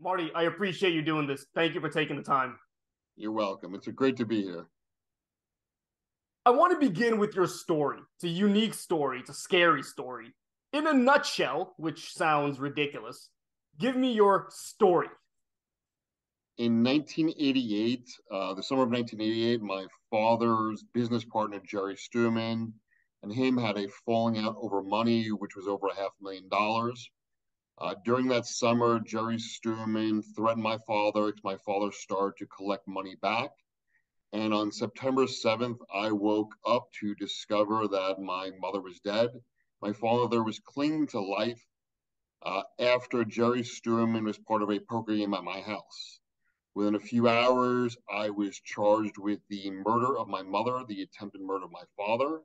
Marty, I appreciate you doing this. Thank you for taking the time. You're welcome. It's a great to be here. I want to begin with your story. It's a unique story, it's a scary story. In a nutshell, which sounds ridiculous, give me your story. In 1988, uh, the summer of 1988, my father's business partner, Jerry Stuerman, and him had a falling out over money, which was over a half million dollars. Uh, during that summer, Jerry Stuerman threatened my father my father started to collect money back. And on September 7th, I woke up to discover that my mother was dead. My father was clinging to life uh, after Jerry Stuerman was part of a poker game at my house. Within a few hours, I was charged with the murder of my mother, the attempted murder of my father.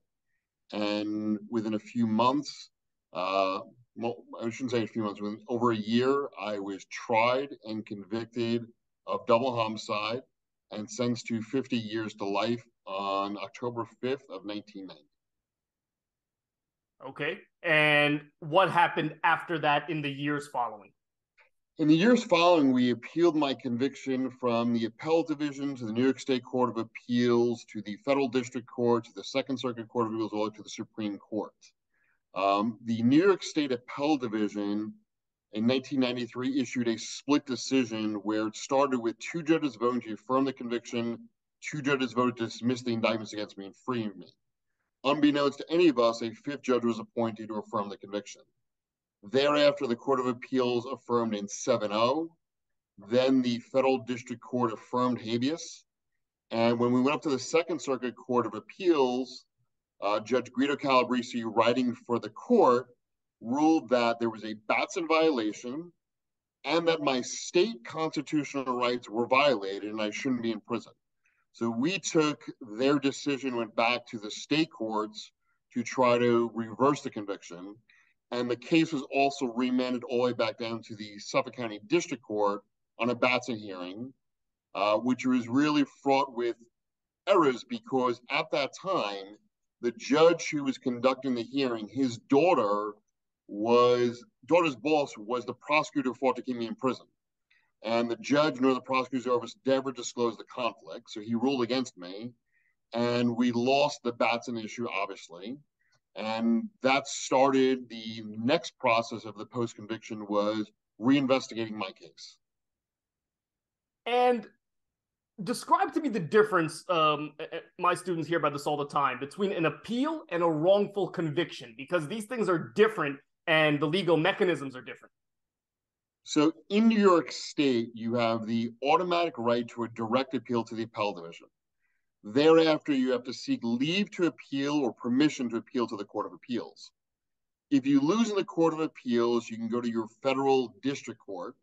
And within a few months, uh, I shouldn't say a few months, within over a year, I was tried and convicted of double homicide and sentenced to 50 years to life on October 5th of 1990. Okay. And what happened after that in the years following? In the years following, we appealed my conviction from the appellate division to the New York State Court of Appeals to the Federal District Court to the Second Circuit Court of Appeals, all the way to the Supreme Court. Um, the New York State Appellate Division in 1993 issued a split decision where it started with two judges voting to affirm the conviction, two judges voted to dismiss the indictments against me and free me. Unbeknownst to any of us, a fifth judge was appointed to affirm the conviction. Thereafter, the Court of Appeals affirmed in 7 0. Then the Federal District Court affirmed habeas. And when we went up to the Second Circuit Court of Appeals, uh, Judge Guido Calabresi, writing for the court, ruled that there was a Batson violation and that my state constitutional rights were violated and I shouldn't be in prison. So we took their decision, went back to the state courts to try to reverse the conviction. And the case was also remanded all the way back down to the Suffolk County District Court on a Batson hearing, uh, which was really fraught with errors because at that time, the judge who was conducting the hearing, his daughter was daughter's boss was the prosecutor who fought to keep me in prison. And the judge nor the prosecutor's office never disclosed the conflict. So he ruled against me. And we lost the Batson issue, obviously. And that started the next process of the post conviction was reinvestigating my case. And describe to me the difference um, my students hear about this all the time between an appeal and a wrongful conviction because these things are different and the legal mechanisms are different. So in new york state you have the automatic right to a direct appeal to the appellate division. Thereafter you have to seek leave to appeal or permission to appeal to the court of appeals. If you lose in the court of appeals you can go to your federal district court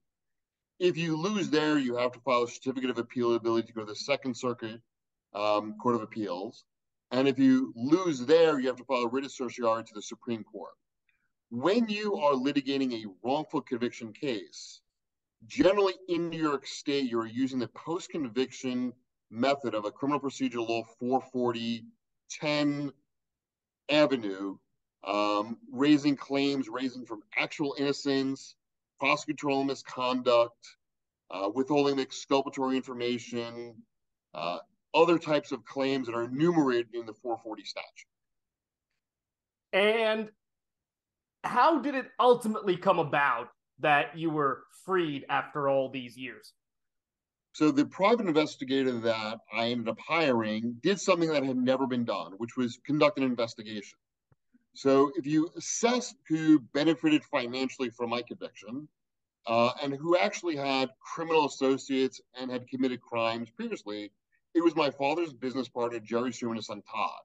if you lose there, you have to file a certificate of appealability to go to the Second Circuit um, Court of Appeals. And if you lose there, you have to file a writ of certiorari to the Supreme Court. When you are litigating a wrongful conviction case, generally in New York State, you're using the post conviction method of a criminal procedure law 440 10 avenue, um, raising claims, raising from actual innocence, prosecutorial misconduct, uh, withholding exculpatory information, uh, other types of claims that are enumerated in the 440 statute. And how did it ultimately come about that you were freed after all these years? So the private investigator that I ended up hiring did something that had never been done, which was conduct an investigation. So if you assess who benefited financially from my conviction, uh, and who actually had criminal associates and had committed crimes previously, it was my father's business partner, Jerry Stuerman, son Todd.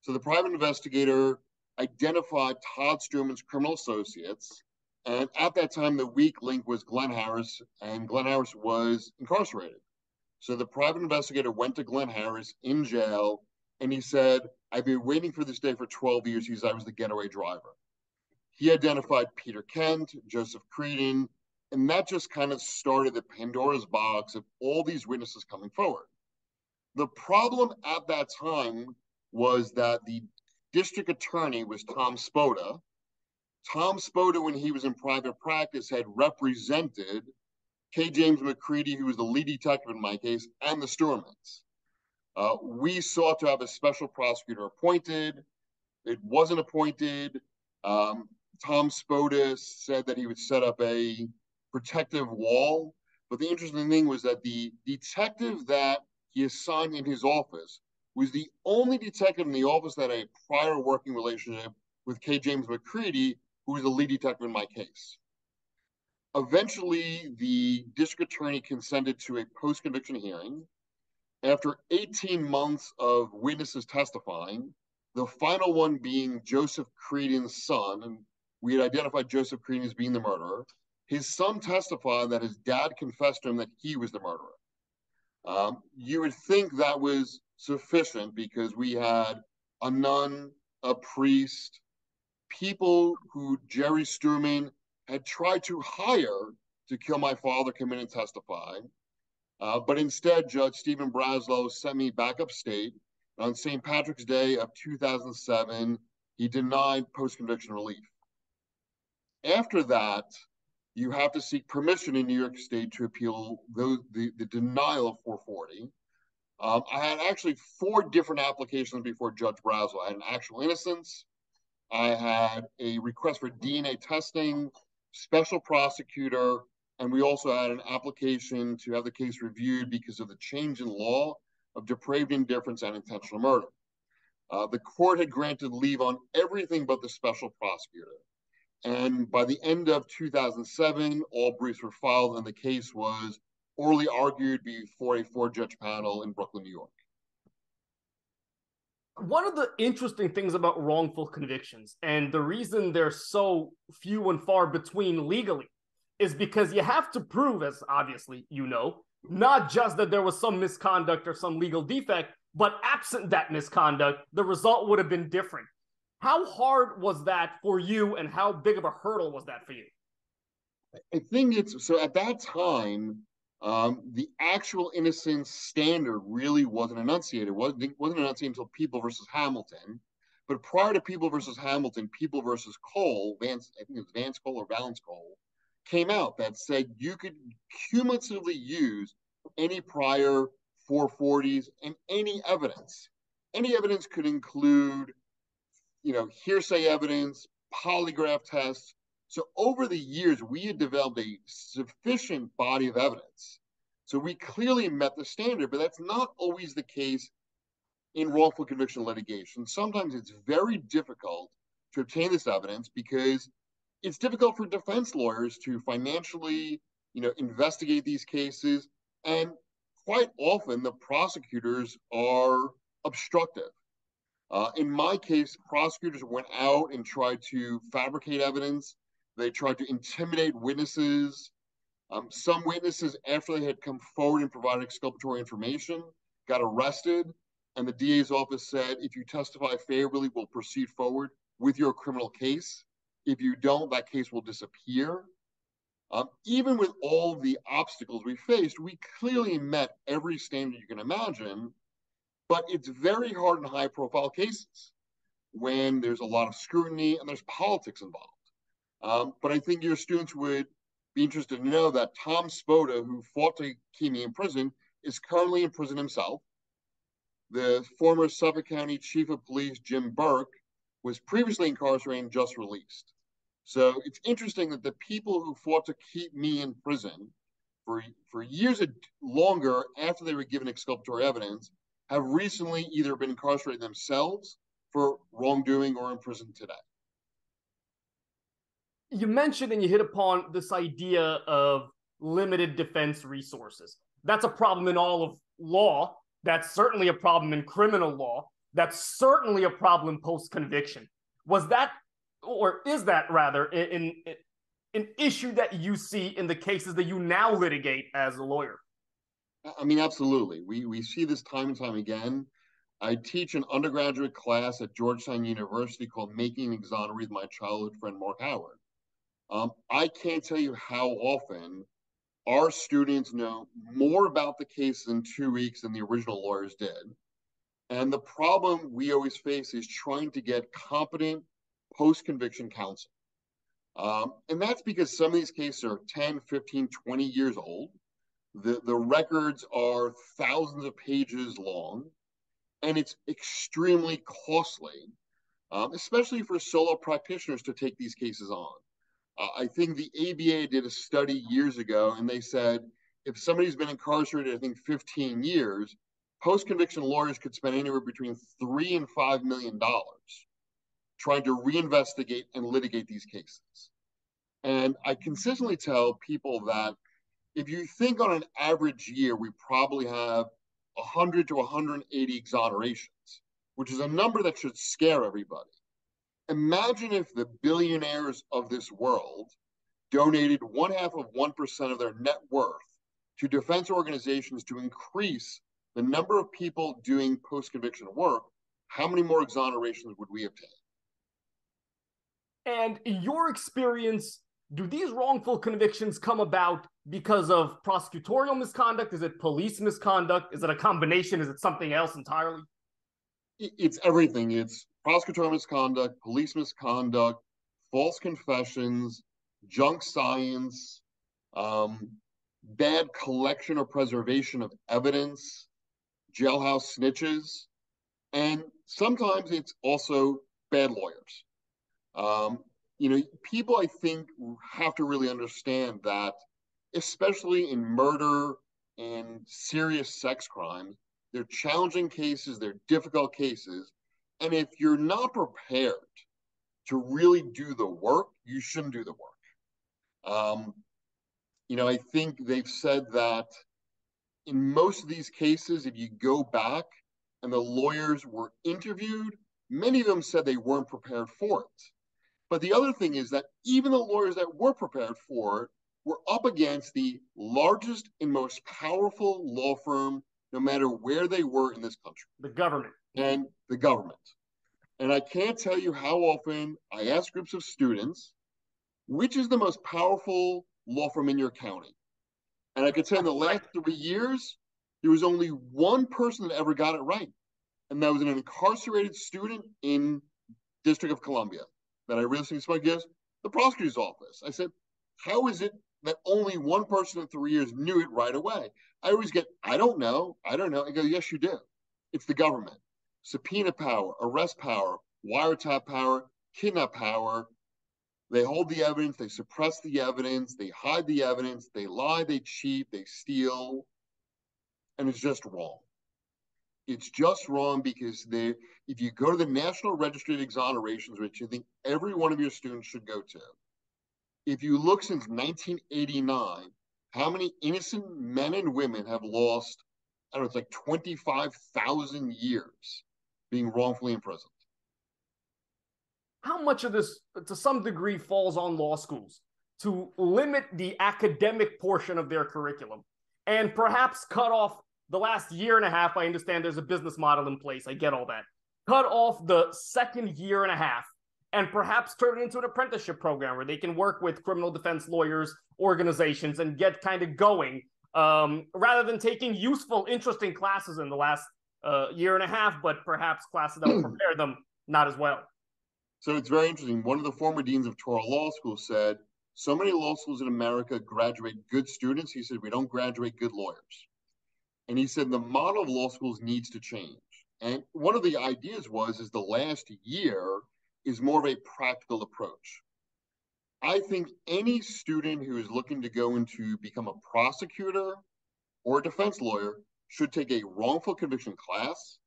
So the private investigator identified Todd Stuerman's criminal associates. And at that time, the weak link was Glenn Harris, and Glenn Harris was incarcerated. So the private investigator went to Glenn Harris in jail and he said, I've been waiting for this day for 12 years because I was the getaway driver. He identified Peter Kent, Joseph Creedon, and that just kind of started the Pandora's box of all these witnesses coming forward. The problem at that time was that the district attorney was Tom Spota. Tom Spota, when he was in private practice, had represented K. James McCready, who was the lead detective in my case, and the Stuermans. Uh, we sought to have a special prosecutor appointed. It wasn't appointed. Um, Tom Spota said that he would set up a protective wall. But the interesting thing was that the detective that he assigned in his office was the only detective in the office that had a prior working relationship with K. James McCready, who was the lead detective in my case. Eventually, the district attorney consented to a post conviction hearing. After 18 months of witnesses testifying, the final one being Joseph Creedon's son, and we had identified Joseph Creedon as being the murderer. His son testified that his dad confessed to him that he was the murderer. Um, you would think that was sufficient because we had a nun, a priest, people who Jerry Stuerman had tried to hire to kill my father come in and testify. Uh, but instead, Judge Stephen Braslow sent me back upstate. On St. Patrick's Day of 2007, he denied post conviction relief. After that, you have to seek permission in New York State to appeal the, the, the denial of 440. Um, I had actually four different applications before Judge Braslow. I had an actual innocence. I had a request for DNA testing, special prosecutor, and we also had an application to have the case reviewed because of the change in law of depraved indifference and intentional murder. Uh, the court had granted leave on everything but the special prosecutor. And by the end of 2007, all briefs were filed, and the case was orally argued before a four judge panel in Brooklyn, New York. One of the interesting things about wrongful convictions, and the reason they're so few and far between legally, is because you have to prove, as obviously you know, not just that there was some misconduct or some legal defect, but absent that misconduct, the result would have been different. How hard was that for you, and how big of a hurdle was that for you? I think it's so at that time, um, the actual innocence standard really wasn't enunciated. It wasn't, wasn't enunciated until People versus Hamilton. But prior to People versus Hamilton, People versus Cole, Vance, I think it was Vance Cole or Valence Cole, came out that said you could cumulatively use any prior 440s and any evidence. Any evidence could include you know, hearsay evidence, polygraph tests. So over the years, we had developed a sufficient body of evidence. So we clearly met the standard, but that's not always the case in wrongful conviction litigation. Sometimes it's very difficult to obtain this evidence because it's difficult for defense lawyers to financially, you know, investigate these cases. And quite often the prosecutors are obstructive. Uh, in my case, prosecutors went out and tried to fabricate evidence. They tried to intimidate witnesses. Um, some witnesses, after they had come forward and provided exculpatory information, got arrested. And the DA's office said, if you testify favorably, we'll proceed forward with your criminal case. If you don't, that case will disappear. Um, even with all the obstacles we faced, we clearly met every standard you can imagine but it's very hard in high profile cases when there's a lot of scrutiny and there's politics involved. Um, but I think your students would be interested to know that Tom Spota, who fought to keep me in prison, is currently in prison himself. The former Suffolk County Chief of Police, Jim Burke, was previously incarcerated and just released. So it's interesting that the people who fought to keep me in prison for, for years longer after they were given exculpatory evidence have recently either been incarcerated themselves for wrongdoing or in prison today. You mentioned and you hit upon this idea of limited defense resources. That's a problem in all of law. That's certainly a problem in criminal law. That's certainly a problem post conviction. Was that, or is that rather, in, in, an issue that you see in the cases that you now litigate as a lawyer? I mean, absolutely. We we see this time and time again. I teach an undergraduate class at Georgetown University called Making Exoneree with my childhood friend Marc Howard. Um, I can't tell you how often our students know more about the case in two weeks than the original lawyers did. And the problem we always face is trying to get competent post conviction counsel. Um, and that's because some of these cases are 10, 15, 20 years old. The, the records are thousands of pages long, and it's extremely costly, um, especially for solo practitioners to take these cases on. Uh, I think the ABA did a study years ago, and they said if somebody's been incarcerated, I think 15 years, post conviction lawyers could spend anywhere between three and five million dollars trying to reinvestigate and litigate these cases. And I consistently tell people that if you think on an average year, we probably have 100 to 180 exonerations, which is a number that should scare everybody. Imagine if the billionaires of this world donated one half of 1% of their net worth to defense organizations to increase the number of people doing post conviction work, how many more exonerations would we obtain? And in your experience, do these wrongful convictions come about because of prosecutorial misconduct? Is it police misconduct? Is it a combination? Is it something else entirely? It's everything. It's prosecutorial misconduct, police misconduct, false confessions, junk science, um, bad collection or preservation of evidence, jailhouse snitches, and sometimes it's also bad lawyers. Um, you know, people I think have to really understand that, especially in murder and serious sex crimes, they're challenging cases, they're difficult cases. And if you're not prepared to really do the work, you shouldn't do the work. Um, you know, I think they've said that in most of these cases, if you go back and the lawyers were interviewed, many of them said they weren't prepared for it. But the other thing is that even the lawyers that were prepared for it were up against the largest and most powerful law firm, no matter where they were in this country. The government. And the government. And I can't tell you how often I ask groups of students, which is the most powerful law firm in your county? And I could say in the last three years, there was only one person that ever got it right. And that was an incarcerated student in District of Columbia that I recently spoke against the prosecutor's office. I said, how is it that only one person in three years knew it right away? I always get, I don't know, I don't know. I go, yes, you do. It's the government. Subpoena power, arrest power, wiretap power, kidnap power. They hold the evidence, they suppress the evidence, they hide the evidence, they lie, they cheat, they steal, and it's just wrong. It's just wrong because they, if you go to the National Registry of Exonerations, which I think every one of your students should go to, if you look since 1989, how many innocent men and women have lost, I don't know, it's like 25,000 years being wrongfully imprisoned. How much of this, to some degree, falls on law schools to limit the academic portion of their curriculum and perhaps cut off the last year and a half, I understand there's a business model in place. I get all that. Cut off the second year and a half and perhaps turn it into an apprenticeship program where they can work with criminal defense lawyers, organizations, and get kind of going um, rather than taking useful, interesting classes in the last uh, year and a half, but perhaps classes that will prepare them not as well. So it's very interesting. One of the former deans of Touro Law School said, so many law schools in America graduate good students. He said, we don't graduate good lawyers. And he said the model of law schools needs to change. And one of the ideas was is the last year is more of a practical approach. I think any student who is looking to go into become a prosecutor or a defense lawyer should take a wrongful conviction class,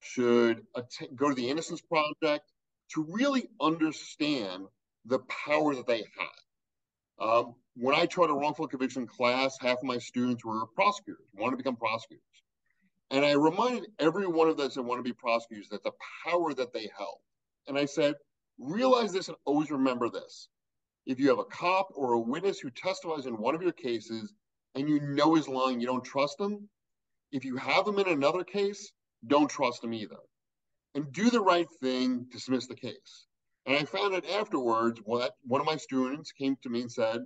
should att- go to the Innocence Project to really understand the power that they have. Um, when I taught a wrongful conviction class, half of my students were prosecutors, want to become prosecutors. And I reminded every one of those that want to be prosecutors that the power that they held. And I said, realize this and always remember this. If you have a cop or a witness who testifies in one of your cases and you know is lying, you don't trust them. If you have them in another case, don't trust them either. And do the right thing, dismiss the case. And I found that afterwards, what one of my students came to me and said,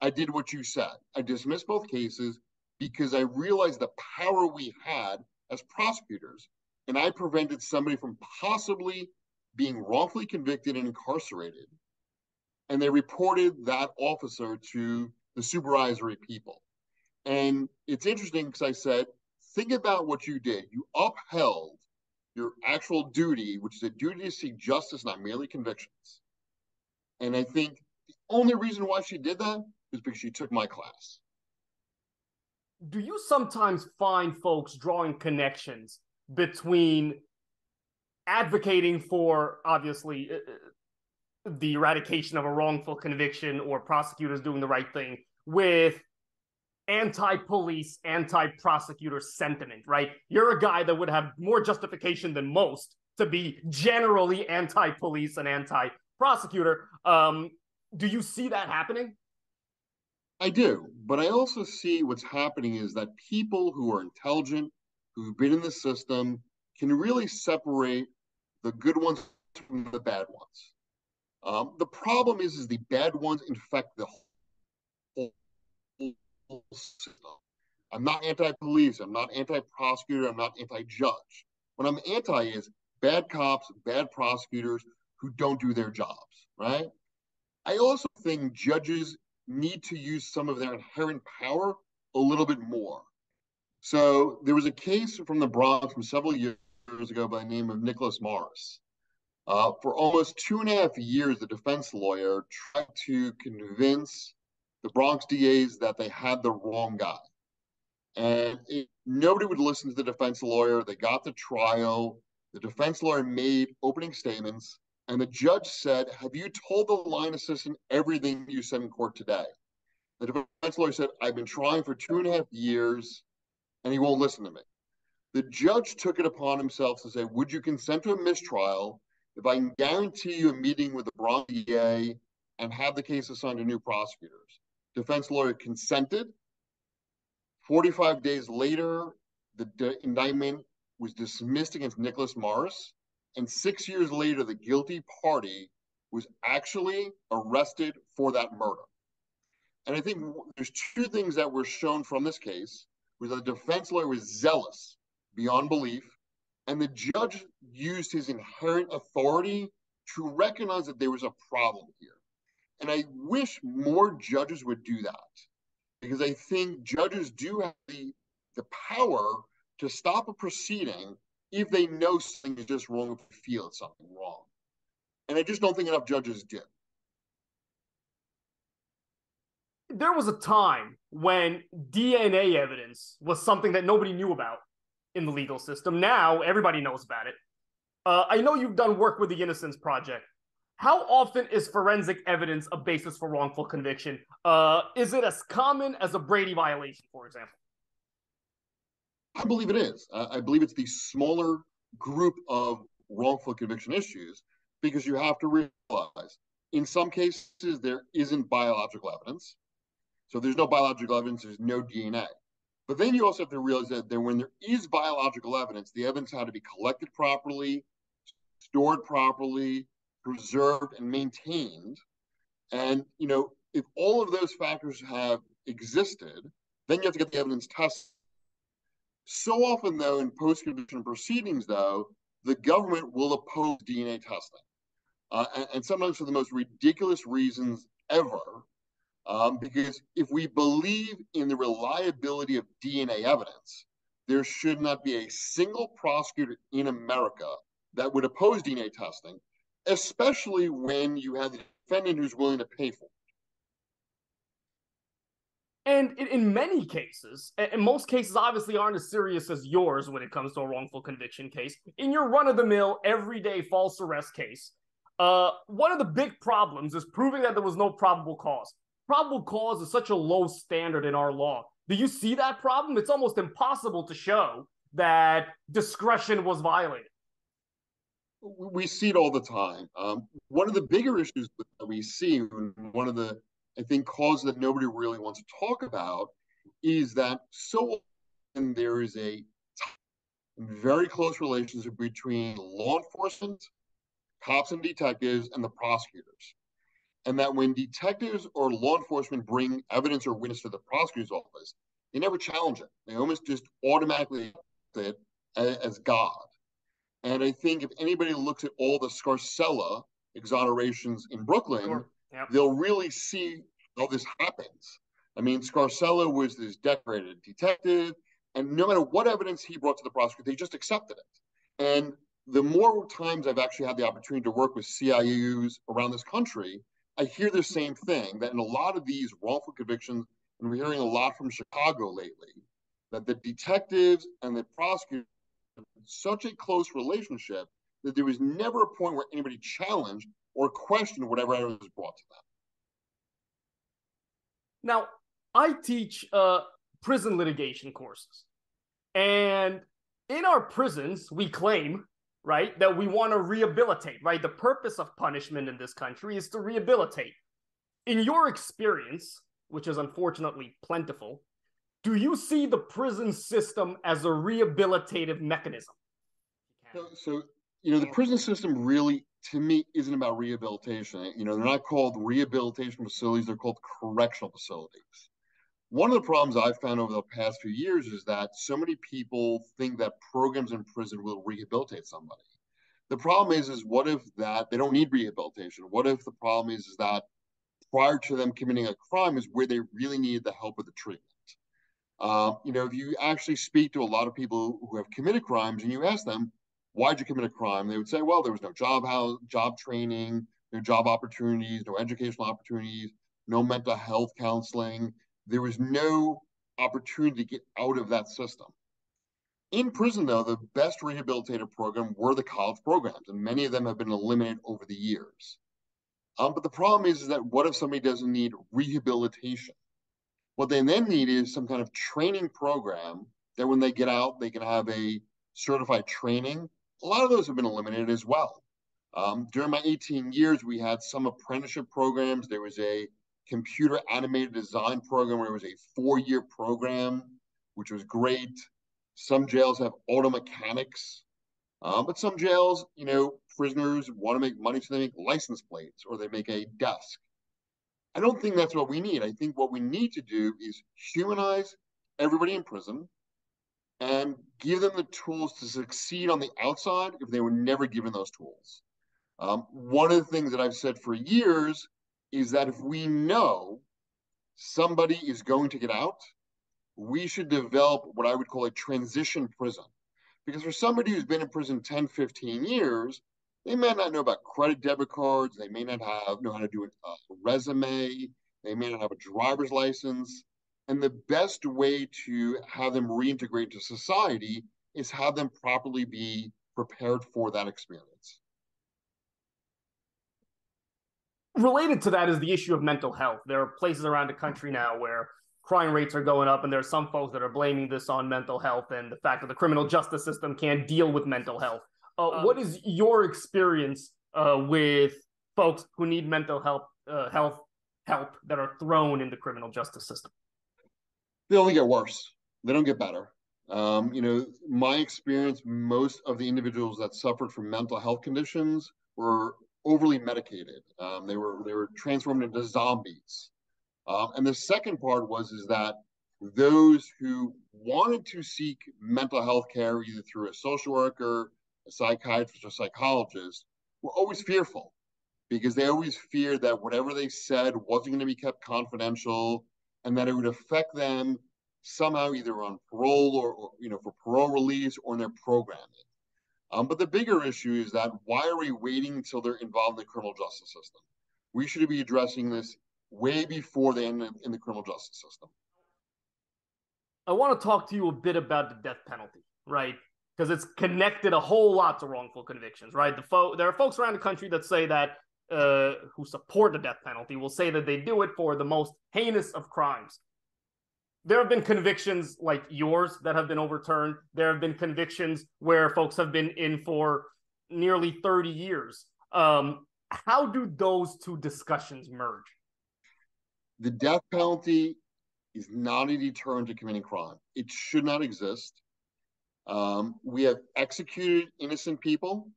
I did what you said. I dismissed both cases because I realized the power we had as prosecutors, and I prevented somebody from possibly being wrongfully convicted and incarcerated and they reported that officer to the supervisory people. And it's interesting because I said, think about what you did. You upheld your actual duty, which is a duty to seek justice, not merely convictions. And I think the only reason why she did that is because she took my class. Do you sometimes find folks drawing connections between advocating for, obviously, uh, uh, the eradication of a wrongful conviction or prosecutors doing the right thing with anti-police, anti-prosecutor sentiment, right? You're a guy that would have more justification than most to be generally anti-police and anti-prosecutor. Um, do you see that happening? I do, but I also see what's happening is that people who are intelligent, who've been in the system, can really separate the good ones from the bad ones. Um, the problem is, is the bad ones infect the system. I'm not anti-police. I'm not anti-prosecutor. I'm not anti-judge. What I'm anti is bad cops, bad prosecutors who don't do their jobs, right? I also think judges need to use some of their inherent power a little bit more. So there was a case from the Bronx from several years ago by the name of Nicholas Morris. Uh, for almost two and a half years, the defense lawyer tried to convince the Bronx DAs that they had the wrong guy. And it, nobody would listen to the defense lawyer. They got the trial. The defense lawyer made opening statements, and the judge said, Have you told the line assistant everything you said in court today? The defense lawyer said, I've been trying for two and a half years, and he won't listen to me. The judge took it upon himself to say, Would you consent to a mistrial if I can guarantee you a meeting with the Bronx DA and have the case assigned to new prosecutors? Defense lawyer consented. 45 days later, the indictment was dismissed against Nicholas Morris. And six years later, the guilty party was actually arrested for that murder. And I think there's two things that were shown from this case was that the defense lawyer was zealous beyond belief, and the judge used his inherent authority to recognize that there was a problem here. And I wish more judges would do that because I think judges do have the, the power to stop a proceeding if they know something is just wrong, if they feel something wrong. And I just don't think enough judges did. There was a time when DNA evidence was something that nobody knew about in the legal system. Now everybody knows about it. Uh, I know you've done work with the Innocence Project. How often is forensic evidence a basis for wrongful conviction? Uh, is it as common as a Brady violation, for example? I believe it is. I believe it's the smaller group of wrongful conviction issues because you have to realize in some cases there isn't biological evidence. So there's no biological evidence, there's no DNA. But then you also have to realize that, that when there is biological evidence, the evidence had to be collected properly, stored properly, preserved and maintained. And, you know, if all of those factors have existed, then you have to get the evidence tested. So often, though, in post conviction proceedings, though, the government will oppose DNA testing. Uh, and, and, sometimes for the most ridiculous reasons ever. Um, because if we believe in the reliability of DNA evidence, there should not be a single prosecutor in America that would oppose DNA testing especially when you have the defendant who's willing to pay for it. And in, many cases, and most cases obviously aren't as serious as yours when it comes to a wrongful conviction case. In your run of the mill, everyday false arrest case, uh, one of the big problems is proving that there was no probable cause. Probable cause is such a low standard in our law. Do you see that problem? It's almost impossible to show that discretion was violated we see it all the time. Um, one of the bigger issues that we see, one of the I think causes that nobody really wants to talk about, is that so often there is a very close relationship between law enforcement, cops and detectives, and the prosecutors. And that when detectives or law enforcement bring evidence or witness to the prosecutor's office, they never challenge it. They almost just automatically accept it as God. And I think if anybody looks at all the Scarcella exonerations in Brooklyn, sure. yep. they'll really see how this happens. I mean, Scarcella was this decorated detective, and no matter what evidence he brought to the prosecutor, they just accepted it. And the more times I've actually had the opportunity to work with CIUs around this country, I hear the same thing that in a lot of these wrongful convictions, and we're hearing a lot from Chicago lately, that the detectives and the prosecutors such a close relationship that there was never a point where anybody challenged or questioned whatever I was brought to them. Now, I teach uh, prison litigation courses. And in our prisons, we claim, right, that we want to rehabilitate, right? The purpose of punishment in this country is to rehabilitate. In your experience, which is unfortunately plentiful, do you see the prison system as a rehabilitative mechanism? So, so, you know, the prison system really, to me, isn't about rehabilitation. You know, they're not called rehabilitation facilities, they're called correctional facilities. One of the problems I've found over the past few years is that so many people think that programs in prison will rehabilitate somebody. The problem is, is what if that they don't need rehabilitation? What if the problem is, is that prior to them committing a crime is where they really need the help of the treatment? Uh, you know, if you actually speak to a lot of people who have committed crimes and you ask them, why'd you commit a crime? They would say, well, there was no job house, job training, no job opportunities, no educational opportunities, no mental health counseling. There was no opportunity to get out of that system. In prison, though, the best rehabilitative program were the college programs, and many of them have been eliminated over the years. Um, but the problem is, is that what if somebody doesn't need rehabilitation? What they then need is some kind of training program that when they get out, they can have a certified training. A lot of those have been eliminated as well. Um, during my 18 years, we had some apprenticeship programs. There was a computer animated design program where it was a four year program, which was great. Some jails have auto mechanics, um, but some jails, you know, prisoners want to make money, so they make license plates or they make a desk. I don't think that's what we need. I think what we need to do is humanize everybody in prison and give them the tools to succeed on the outside if they were never given those tools. Um, one of the things that I've said for years is that if we know somebody is going to get out, we should develop what I would call a transition prison. Because for somebody who's been in prison 10, 15 years, they may not know about credit debit cards. They may not have know how to do a, a uh, resume. They may not have a driver's license. And the best way to have them reintegrate into society is have them properly be prepared for that experience. Related to that is the issue of mental health. There are places around the country now where crime rates are going up, and there are some folks that are blaming this on mental health and the fact that the criminal justice system can't deal with mental health. Uh, um, what is your experience uh, with folks who need mental health uh, health help that are thrown in the criminal justice system? They only get worse. They don't get better. Um, you know, my experience, most of the individuals that suffered from mental health conditions were overly medicated. Um, they were they were transformed into zombies. Um, and the second part was is that those who wanted to seek mental health care either through a social worker a psychiatrist or psychologist were always fearful because they always feared that whatever they said wasn't going to be kept confidential and that it would affect them somehow either on parole or, or you know for parole release or in their programming. Um, but the bigger issue is that why are we waiting until they're involved in the criminal justice system? We should be addressing this way before they end in the criminal justice system. I want to talk to you a bit about the death penalty, right? Because it's connected a whole lot to wrongful convictions, right? The fo- there are folks around the country that say that uh, who support the death penalty will say that they do it for the most heinous of crimes. There have been convictions like yours that have been overturned. There have been convictions where folks have been in for nearly 30 years. Um, how do those two discussions merge? The death penalty is not a deterrent to committing crime. It should not exist. Um, we have executed innocent people.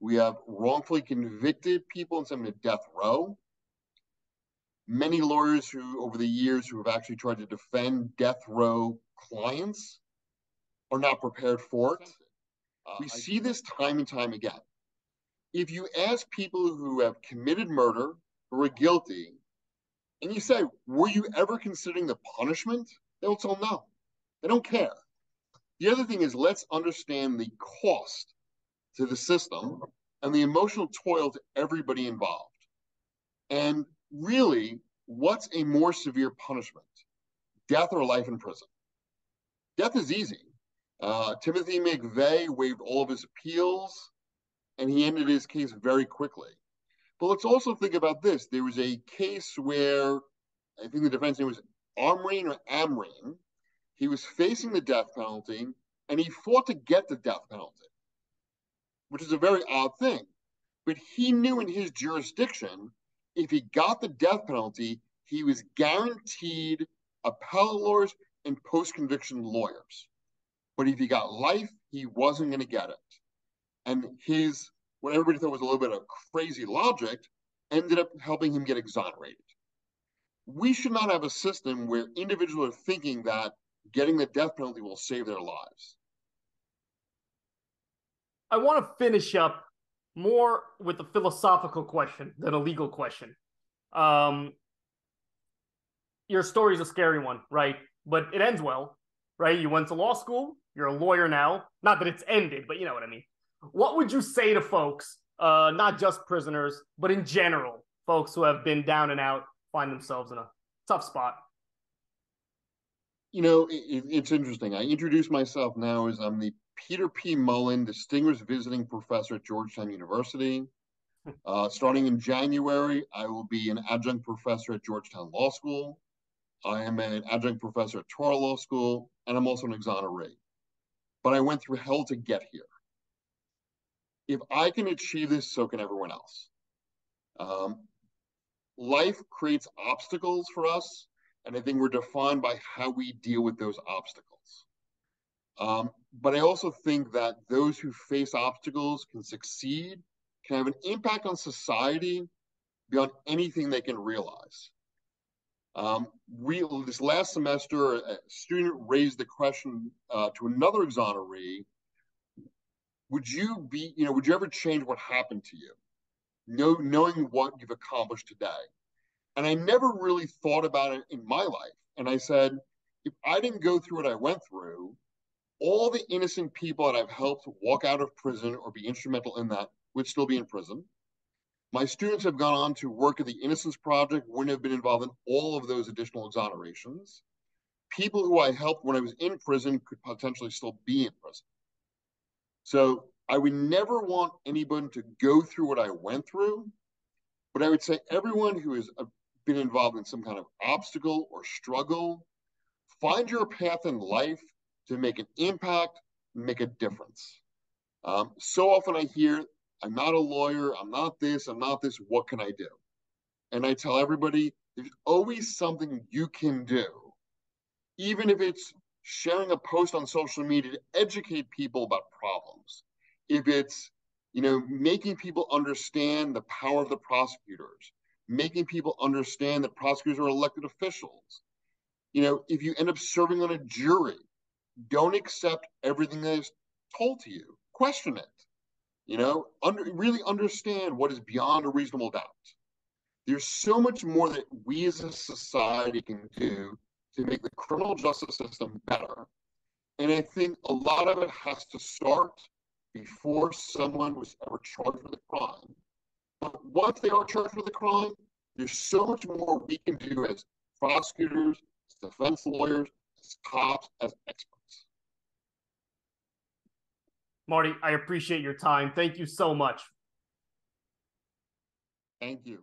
We have wrongfully convicted people and sent them to death row. Many lawyers who, over the years, who have actually tried to defend death row clients are not prepared for it. Uh, we see this time and time again. If you ask people who have committed murder who are guilty, and you say, Were you ever considering the punishment? They will tell no. They don't care. The other thing is, let's understand the cost to the system and the emotional toil to everybody involved. And really, what's a more severe punishment? Death or life in prison? Death is easy. Uh, Timothy McVeigh waived all of his appeals and he ended his case very quickly. But let's also think about this. There was a case where I think the defense name was Amreen or Amreen. He was facing the death penalty and he fought to get the death penalty, which is a very odd thing. But he knew in his jurisdiction, if he got the death penalty, he was guaranteed appellate lawyers and post conviction lawyers. But if he got life, he wasn't going to get it. And his what everybody thought was a little bit of crazy logic ended up helping him get exonerated. We should not have a system where individuals are thinking that getting the death penalty will save their lives. I want to finish up more with a philosophical question than a legal question. Um, your story is a scary one, right? But it ends well, right? You went to law school, you're a lawyer now. Not that it's ended, but you know what I mean. What would you say to folks, uh, not just prisoners, but in general, folks who have been down and out, find themselves in a tough spot? You know, it, it's interesting. I introduce myself now as I'm the Peter P. Mullen Distinguished Visiting Professor at Georgetown University. Uh, starting in January, I will be an adjunct professor at Georgetown Law School. I am an adjunct professor at Touro Law School, and I'm also an exoneree. But I went through hell to get here if I can achieve this, so can everyone else. Um, life creates obstacles for us, and I think we're defined by how we deal with those obstacles. Um, but I also think that those who face obstacles can succeed, can have an impact on society beyond anything they can realize. Um, we this last semester, a student raised the question uh, to another exoneree would you be, you know, would you ever change what happened to you? Know, knowing what you've accomplished today. And I never really thought about it in my life. And I said, if I didn't go through what I went through, all the innocent people that I've helped walk out of prison or be instrumental in that would still be in prison. My students have gone on to work at the Innocence Project, wouldn't have been involved in all of those additional exonerations. People who I helped when I was in prison could potentially still be in prison. So I would never want anyone to go through what I went through, but I would say everyone who is been involved in some kind of obstacle or struggle, find your path in life to make an impact, make a difference. Um, so often I hear, I'm not a lawyer, I'm not this, I'm not this, what can I do? And I tell everybody, there's always something you can do, even if it's sharing a post on social media to educate people about problems, if it's you know making people understand the power of the prosecutors, making people understand that prosecutors are elected officials, you know, if you end up serving on a jury, don't accept everything that is told to you. Question it. You know, under, really understand what is beyond a reasonable doubt. There's so much more that we as a society can do to make the criminal justice system better. And I think a lot of it has to start before someone was ever charged with a crime. But once they are charged with a crime, there's so much more we can do as prosecutors, as defense lawyers, as cops, as experts. Marty, I appreciate your time. Thank you so much. Thank you.